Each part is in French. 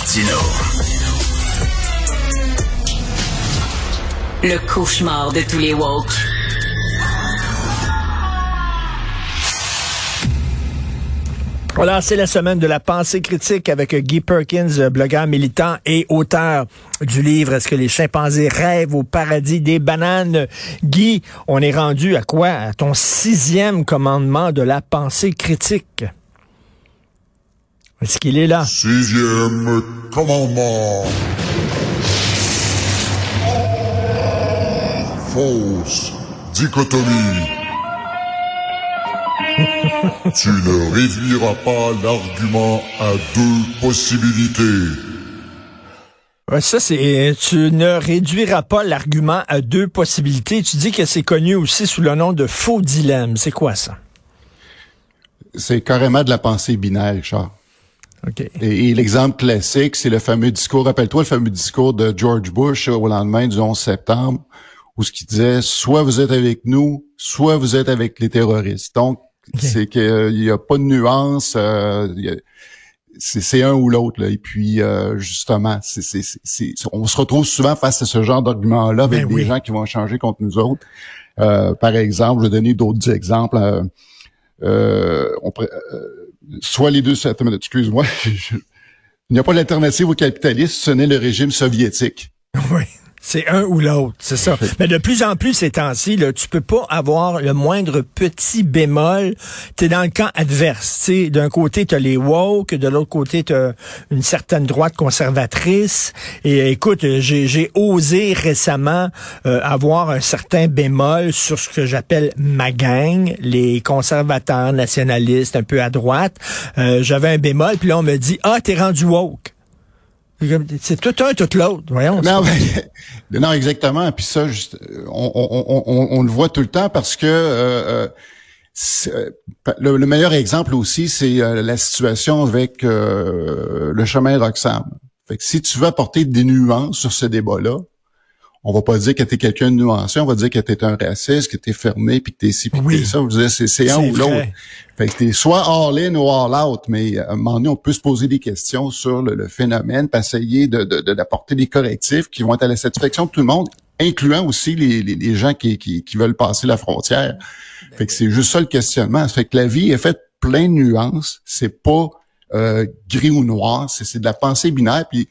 Martino. Le cauchemar de tous les woke. Voilà, c'est la semaine de la pensée critique avec Guy Perkins, blogueur militant et auteur du livre Est-ce que les chimpanzés rêvent au paradis des bananes? Guy, on est rendu à quoi? À ton sixième commandement de la pensée critique. Est-ce qu'il est là? Sixième commandement. Fausse dichotomie. tu ne réduiras pas l'argument à deux possibilités. Ouais, ça, c'est, tu ne réduiras pas l'argument à deux possibilités. Tu dis que c'est connu aussi sous le nom de faux dilemme. C'est quoi ça? C'est carrément de la pensée binaire, Richard. OK. Et, et l'exemple classique, c'est le fameux discours, rappelle-toi le fameux discours de George Bush au lendemain du 11 septembre, où ce qu'il disait, soit vous êtes avec nous, soit vous êtes avec les terroristes. Donc, c'est qu'il n'y a pas de nuance. Euh, y a- c'est un ou l'autre. Et puis, euh, justement, c'est on se retrouve souvent face à ce genre d'argument-là avec Ben des oui. gens qui vont changer contre nous autres. Euh, par exemple, je vais donner d'autres exemples. euh, euh, on euh, soit les deux... attends Excuse-moi. Il n'y a pas d'alternative au capitalisme, ce n'est le régime soviétique. Oui. C'est un ou l'autre, c'est ça. Mais de plus en plus ces temps-ci, là, tu peux pas avoir le moindre petit bémol. Tu es dans le camp adverse. tu sais. D'un côté, tu as les woke, de l'autre côté, tu as une certaine droite conservatrice. Et euh, écoute, j'ai j'ai osé récemment euh, avoir un certain bémol sur ce que j'appelle ma gang, les conservateurs nationalistes un peu à droite. Euh, J'avais un bémol, puis là, on me dit, ah, t'es rendu woke. C'est tout un, tout l'autre. Voyons. Non, mais- non, exactement. Puis ça, juste, on, on, on, on- le voit tout le temps parce que euh, euh, euh, le, le meilleur exemple aussi, c'est euh, la situation avec euh, le chemin Roxham. Fait que si tu veux apporter des nuances sur ce débat-là, on va pas dire que t'es quelqu'un de nuancé, on va dire que t'es un raciste, que t'es fermé, puis que t'es ci, puis que t'es ça. Dire, C'est c'est un ou l'autre. Fait que t'es soit all-in ou all-out, mais à un moment donné, on peut se poser des questions sur le, le phénomène, puis essayer de, de, de- d'apporter des correctifs qui vont être à la satisfaction de tout le monde, incluant aussi les, les, les gens qui, qui, qui veulent passer la frontière. Fait que c'est juste ça le questionnement. Fait que la vie est faite plein de nuances. C'est pas euh, gris ou noir, c'est, c'est de la pensée binaire. Puis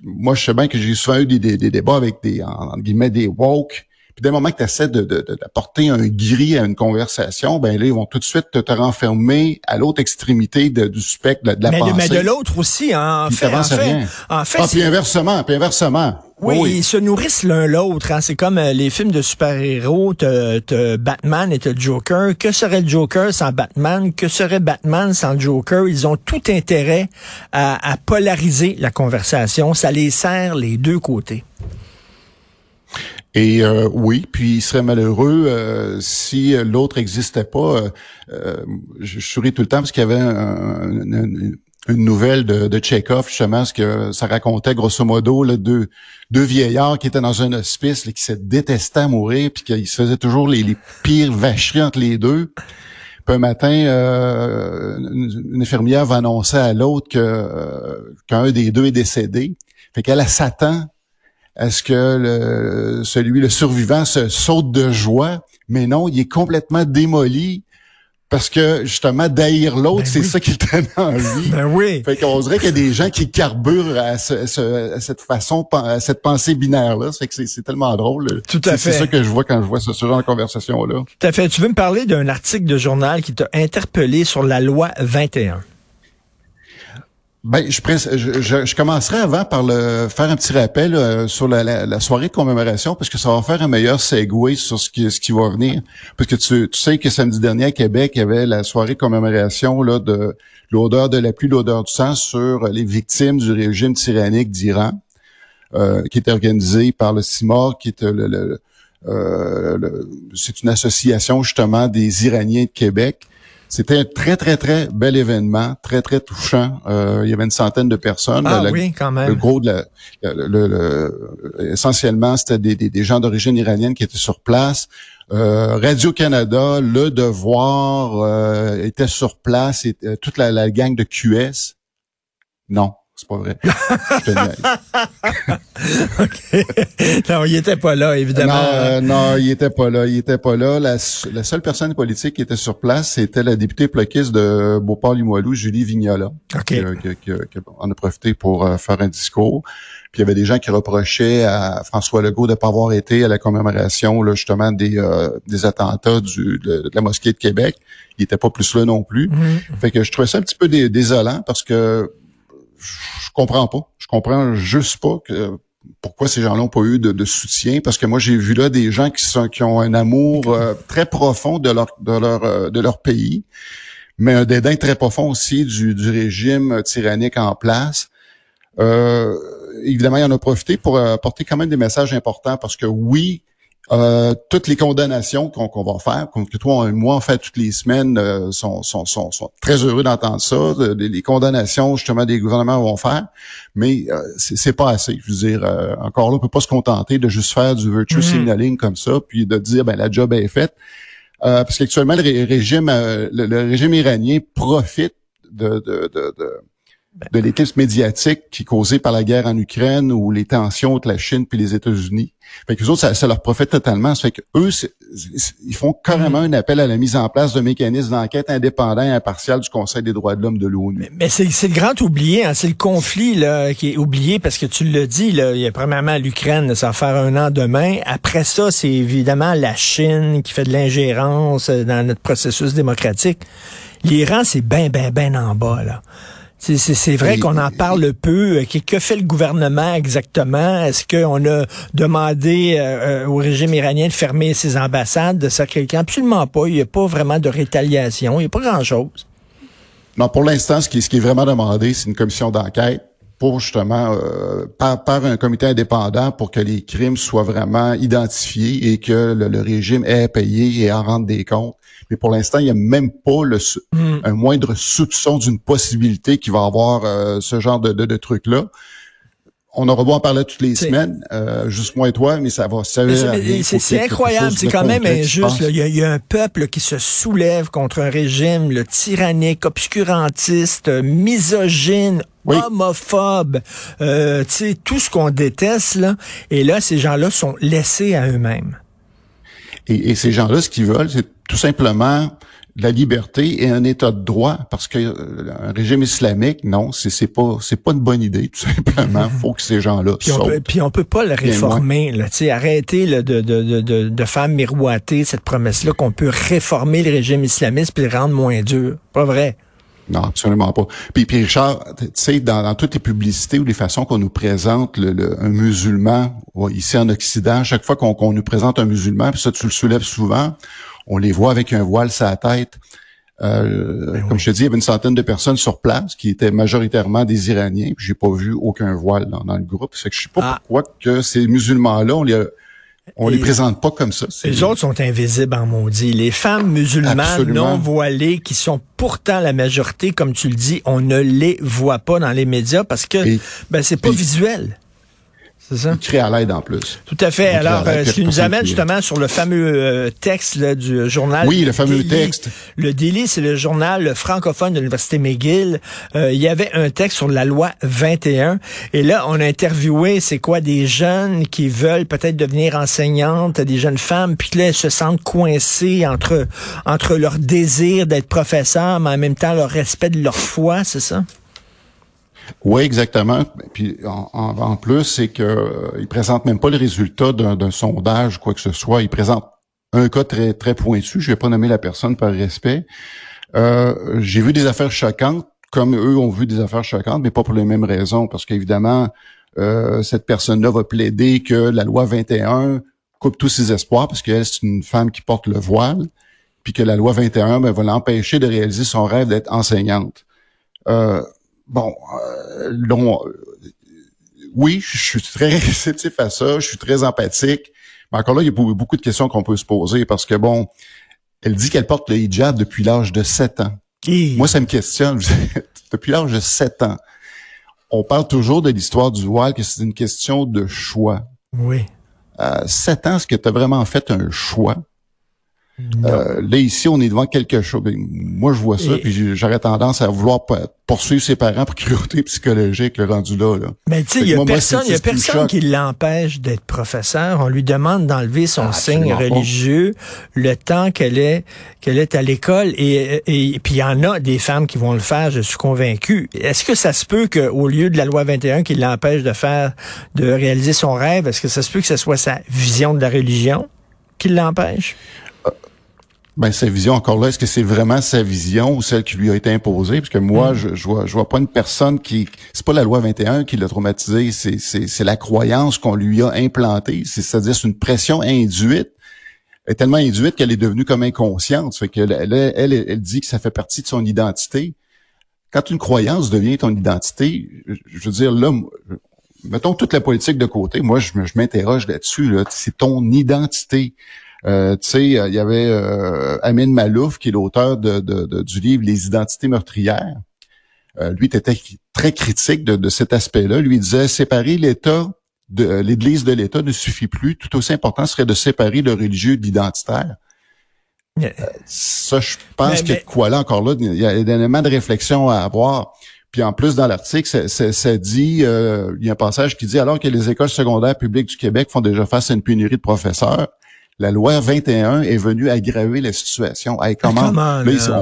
moi, je sais bien que j'ai souvent eu des, débats avec des, en, guillemets, des woke. Puis dès le moment que tu essaies de, de, de- d'apporter un gris à une conversation, ben là, ils vont tout de suite te, te renfermer à l'autre extrémité de- du spectre de, la mais, pensée. mais de l'autre aussi, en Puis fait, en fait, rien. en fait, Ah, puis inversement, puis inversement. oui, ils se nourrissent l'un l'autre. Hein. C'est comme euh, les films de super-héros, t'as t'as Batman et t'as Joker. Que serait le Joker sans Batman? Que serait Batman sans Joker? Ils ont tout intérêt à, à polariser la conversation. Ça les sert les deux côtés. Et euh, oui, puis il serait malheureux euh, si l'autre n'existait pas. Euh, euh, je, souris tout le temps parce qu'il y avait un- une, une nouvelle de, de justement, ce que ça racontait grosso modo là, deux, deux vieillards qui étaient dans un hospice, là, qui se détestaient à mourir, puis qu'ils se faisaient toujours les, les pires vacheries entre les deux. Un matin, euh, une, infirmière va annoncer à l'autre que euh, qu'un des deux est décédé. Fait qu'elle elle s'attend à ce que le, celui, le survivant, se saute de joie, mais non, il est complètement démoli parce que justement, d'haïr l'autre, Ben c'est oui. ça qui donne envie. Ben oui. Fait qu'on dirait qu'il y a des gens qui carburent à, ce- ce- à cette façon, à cette pensée binaire-là. Fait que c'est- tellement drôle. Tout à C'est- C'est fait. ça que je vois quand je vois ce, ce genre de conversation-là. Tout à fait. Tu veux me parler d'un article de journal qui t'a interpellé sur la loi 21? Ben, je, je, je, je commencerai avant par le faire un petit rappel euh, sur la, la, la soirée de commémoration parce que ça va faire un meilleur segue sur ce qui, ce qui va venir. Parce que tu, tu sais que samedi dernier à Québec, il y avait la soirée de commémoration là, de l'odeur de la pluie, l'odeur du sang sur les victimes du régime tyrannique d'Iran, euh, qui était organisée par le CIMOR, qui est le, le- euh, le- c'est une association justement des Iraniens de Québec. C'était un très, très, très bel événement, très, très touchant. Euh, il y avait une centaine de personnes. Ah La- oui, quand Le même. gros de la, le, le- le- essentiellement, c'était des, des, des gens d'origine iranienne qui étaient sur place. Euh, Radio-Canada, Le Devoir euh, était sur place, et, euh, toute la, la gang de QS. Non. C'est pas vrai. Je te OK. Non, il était pas là, évidemment. Non, euh, non, il était pas là. Il était pas là. La, la, seule personne politique qui était sur place, c'était la députée plaquiste de Beauport-Limoilou, Julie Vignola. OK. Qui, qui, qui, qui, en a profité pour euh, faire un discours. Puis il y avait des gens qui reprochaient à François Legault de ne pas avoir été à la commémoration là, justement des, euh, des attentats du, de, de, la mosquée de Québec. Il était pas plus là non plus. Mm-hmm. Fait que je trouvais ça un petit peu dé désolant parce que je comprends pas. Je comprends juste pas pourquoi ces gens-là n'ont pas eu de, soutien parce que moi j'ai vu là des gens qui ont un amour euh, très profond euh, de leur pays mais un dédain très profond aussi du, du régime tyrannique en place euh, évidemment, il en a profité pour apporter quand même des messages importants parce que oui, euh, toutes les condamnations qu'on qu va faire, que toi et moi on fait toutes les semaines, euh, sont, sont, sont, sont, très heureux d'entendre ça. Les, les, condamnations justement des gouvernements vont faire, mais euh, c'est pas assez. Je veux dire, euh, encore là, on peut pas se contenter de juste faire du virtue Mhm. signaling comme ça, puis de dire ben la job est faite. Euh, parce qu'actuellement le ré- régime, le, le régime iranien profite de, de, de, de de l'éclipse médiatique qui est causée par la guerre en Ukraine ou les tensions entre la Chine puis les États-Unis. Fait que les autres, ça, ça leur profite totalement. Ça fait que eux, ils font carrément un appel à la mise en place d'un mécanisme d'enquête indépendant et impartial du Conseil des droits de l'homme de l'ONU. Mais c'est c'est le grand oublié, hein, c'est le conflit là, qui est oublié parce que tu le dis, là, il y a premièrement l'Ukraine, ça va faire un an demain. Après ça, c'est évidemment la Chine qui fait de l'ingérence euh, dans notre processus démocratique. L'Iran, c'est ben, ben, ben en bas, là. C'est- vrai qu'on en parle peu. Que, que fait le gouvernement exactement? Est-ce qu'on a demandé euh, euh, au régime iranien de fermer ses ambassades, de quelqu'un? Absolument pas. Il n'y a pas vraiment de rétaliation. Il n'y a pas grand-chose. Non, pour l'instant, ce qui, ce qui est vraiment demandé, c'est une commission d'enquête pour justement euh, par, par un comité indépendant pour que les crimes soient vraiment identifiés et que le, le régime ait à payer et en rendre des comptes. Mais pour l'instant, il n'y a même pas le, sou- un moindre soupçon d'une possibilité qu'il va y avoir euh, ce genre de, de, de truc-là. On aura beau en parler toutes les C'est- semaine, euh, juste moi et toi, mais ça va c'est- à incroyable, c'est quand même injuste. Il y, y a un peuple qui se soulève contre un régime le tyrannique, obscurantiste, misogyne, Oui. homophobe, euh, tu sais, tout ce qu'on déteste. Là. Et là, ces gens-là sont laissés à eux-mêmes. Et, et ces gens-là, ce qu'ils veulent, c'est tout simplement la liberté et un état de droit, parce que euh, un régime islamique, non, c'est c'est pas c'est pas une bonne idée. Tout simplement, faut que ces gens-là Puis on, peut, puis on peut pas le réformer. Là, tu sais, arrêter là, de, de, de, de, de faire miroiter cette promesse-là qu'on peut réformer le régime islamiste puis le rendre moins dur. Pas vrai. Non, absolument pas. Puis, puis Richard, tu sais, dans, dans toutes les publicités ou les façons qu'on nous présente le, le- un musulman ici en Occident, chaque fois qu'on nous présente un musulman, puis ça tu le soulèves souvent, on les voit avec un voile sur la tête. Euh, Ben comme je te dis, il y avait une centaine de personnes sur place qui étaient majoritairement des Iraniens. puis J'ai pas vu aucun voile dans, dans le groupe. Fait que je sais pas Ah. pourquoi que ces musulmans-là, on les on les Et- présente pas comme ça. Les autres sont invisibles en maudit. Les femmes musulmanes Absolument. non voilées, qui sont pourtant la majorité, comme tu le dis, on ne les voit pas dans les médias parce que Et- ben c'est pas et- visuel. C'est ça? Créent à l'aide en plus. Tout à fait. Alors, euh, ce qui nous amène justement sur le fameux euh, texte là, du journal. Oui, le fameux Daily. texte. Le Daily, c'est le journal francophone de l'Université McGill. Euh, il y avait un texte sur la loi 21. Et là, on a interviewé, c'est quoi, des jeunes qui veulent peut-être devenir enseignantes, des jeunes femmes, puis là, elles se sentent coincées entre, entre leur désir d'être professeur, mais en même temps leur respect de leur foi, c'est ça? Oui, exactement. Puis en, en- plus, c'est que euh, ils présentent même pas le résultat d'un sondage quoi que ce soit. Ils présentent un cas très très pointu. Je vais pas nommer la personne par respect. Euh, J'ai vu des affaires choquantes, comme eux ont vu des affaires choquantes, mais pas pour les mêmes raisons, parce qu'évidemment, euh, cette personne-là va plaider que la loi 21 coupe tous ses espoirs, parce qu'elle c'est une femme qui porte le voile, puis que la loi 21 ben, va l'empêcher de réaliser son rêve d'être enseignante. Euh, bon, euh, euh, oui, je suis très réceptif à ça, je suis très empathique, mais encore là, il y a beaucoup de questions qu'on peut se poser parce que bon, elle dit qu'elle porte le hijab depuis l'âge de 7 ans. Et- Moi, ça me questionne. depuis l'âge de 7 ans. On parle toujours de l'histoire du voile, que c'est une question de choix. oui. 7 ans, est-ce que tu as vraiment fait un choix? Euh, là, ici, on est devant quelque chose. Ben, moi, je vois ça, puis j'aurais tendance à vouloir poursuivre ses parents pour cruauté psychologique, le rendu là. là. Mais tu sais, il y a personne, y a personne qui l'empêche d'être professeur. On lui demande d'enlever son ah, signe religieux le temps qu'elle est qu'elle est à l'école. Et, et, puis, il y en a des femmes qui vont le faire, je suis convaincu. Est-ce que ça se peut qu'au lieu de la loi 21 qui l'empêche de faire, de réaliser son rêve, est-ce que ça se peut que ce soit sa vision de la religion qui l'empêche? Ben sa vision encore là, est-ce que c'est vraiment sa vision ou celle qui lui a été imposée? Parce que moi, mm. je, je vois, je vois pas une personne qui, c'est pas la loi 21 qui l'a traumatisé, c'est c'est la croyance qu'on lui a implantée, c'est-à-dire c'est une pression induite, elle est tellement induite qu'elle est devenue comme inconsciente. Fait que elle, elle, elle, dit que ça fait partie de son identité. Quand une croyance devient ton identité, je veux dire là, mettons toute la politique de côté. Moi, je, je m'interroge là-dessus. Là, c'est ton identité. Euh, tu sais, il y avait euh, Amin Malouf, qui est l'auteur de, du livre Les identités meurtrières. Euh, lui était très critique de, cet aspect-là. Lui disait séparer l'État de l'Église de l'État ne suffit plus. Tout aussi important serait de séparer le religieux de l'identitaire. ça, je pense que quoi là encore là, il y a un élément de réflexion à avoir. Puis en plus, dans l'article, ça, dit, il y a un passage qui dit, alors que les écoles secondaires publiques du Québec font déjà face à une pénurie de professeurs, la loi 21 est venue aggraver la situation. comment,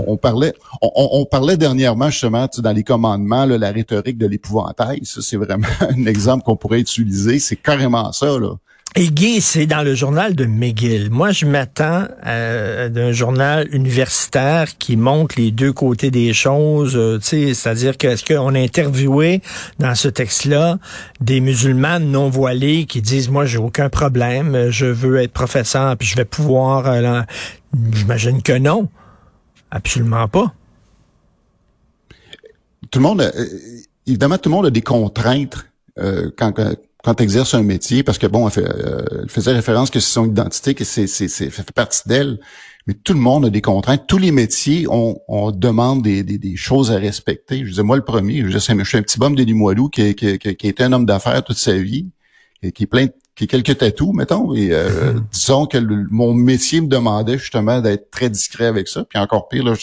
on, parlait, on, parlait dernièrement justement dans les commandements la rhétorique de l'épouvantail. Ça, c'est vraiment un exemple qu'on pourrait utiliser. C'est carrément ça là. Et Guy, c'est dans le journal de McGill. Moi, je m'attends euh, d'un journal universitaire qui montre les deux côtés des choses. Euh, c'est-à-dire que est-ce qu'on a interviewé dans ce texte-là des musulmans non voilés qui disent moi j'ai aucun problème, je veux être professeur puis je vais pouvoir. Euh, J'imagine que non, absolument pas. Tout le monde, évidemment, tout le monde a des contraintes quand quand tu exerces un métier, parce que bon, elle, fait, euh, faisait référence que c'est son identité, que c'est, c'est, c'est fait partie d'elle, mais tout le monde a des contraintes. Tous les métiers, on, on demande des, des, des, choses à respecter. Je disais, moi, le premier, je, je suis un petit bum de Limoilou qui, qui, qui, qui, a été un homme d'affaires toute sa vie, et qui est plein qui a quelques tatous, mettons, et euh, hmm. disons que mon métier me demandait justement d'être très discret avec ça. Puis encore pire, là,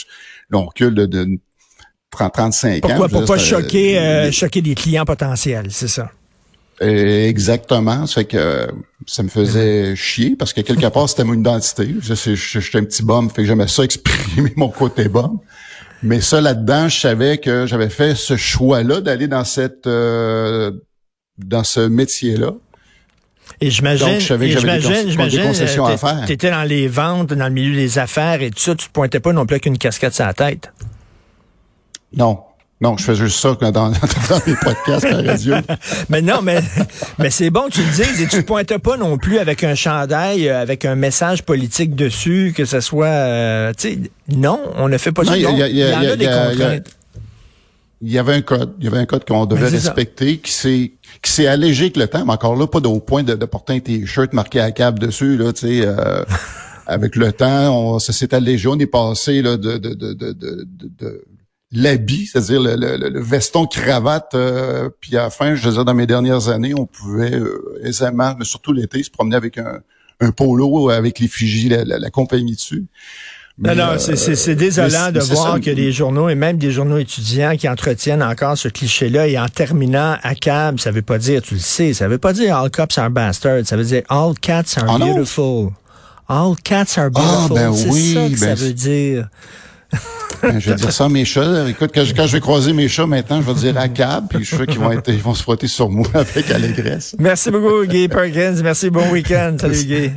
on recule de, de 30, 35 Pourquoi, ans. Pour pas choquer, euh, choquer des clients potentiels, c'est ça? Exactement. Ça fait que ça me faisait chier parce que quelque part, c'était mon identité. Je, j'étais un petit bum, fait que j'aimais ça exprimer mon côté bum. Mais ça, là-dedans, je savais que j'avais fait ce choix-là d'aller dans cette euh, dans ce métier-là. Et j'imagine, j'imagine, j'imagine, tu étais dans les ventes, dans le milieu des affaires et tout ça, tu te pointais pas non plus avec une casquette sur la tête? Non, non, je fais juste ça dans, dans, mes podcasts à la radio. mais non, mais, mais c'est bon que tu le dises et tu ne pointes pas non plus avec un chandail, euh, avec un message politique dessus, que ce soit... Euh, tu sais, non, on ne fait pas ça. Il y, en a des contraintes. Il y avait un code, il y avait un code qu'on devait respecter, qui s'est qui s'est allégé avec le temps, mais encore là, pas au point de, porter un t-shirt marqué à câble dessus, là, tu sais. Euh, avec le temps, on, ça s'est allégé, on est passé là, de, de, de, de, de l'habit, c'est-à-dire le, veston cravate. Euh, puis à la fin, je veux dire, dans mes dernières années, on pouvait euh, aisément, mais surtout l'été, se promener avec un, un polo avec l'effigie, la, la, compagnie dessus. non, non, c'est euh, désolant de voir que des journaux, et même des journaux étudiants, qui entretiennent encore ce cliché-là, et en terminant à cab, ça veut pas dire, tu le sais, ça veut pas dire all cops are bastards, ça veut dire all cats are ah beautiful. All cats are ah, beautiful. Ben c'est ça que ça ben veut dire. Ben, je vais dire ça à mes chats. Écoute, quand je, vais croiser mes chats maintenant, je vais dire à cab, puis je suis sûr qu'ils vont être, ils vont se frotter sur moi avec allégresse. Merci beaucoup, Guy Perkins. Merci, bon week-end. Salut, Guy. Bye.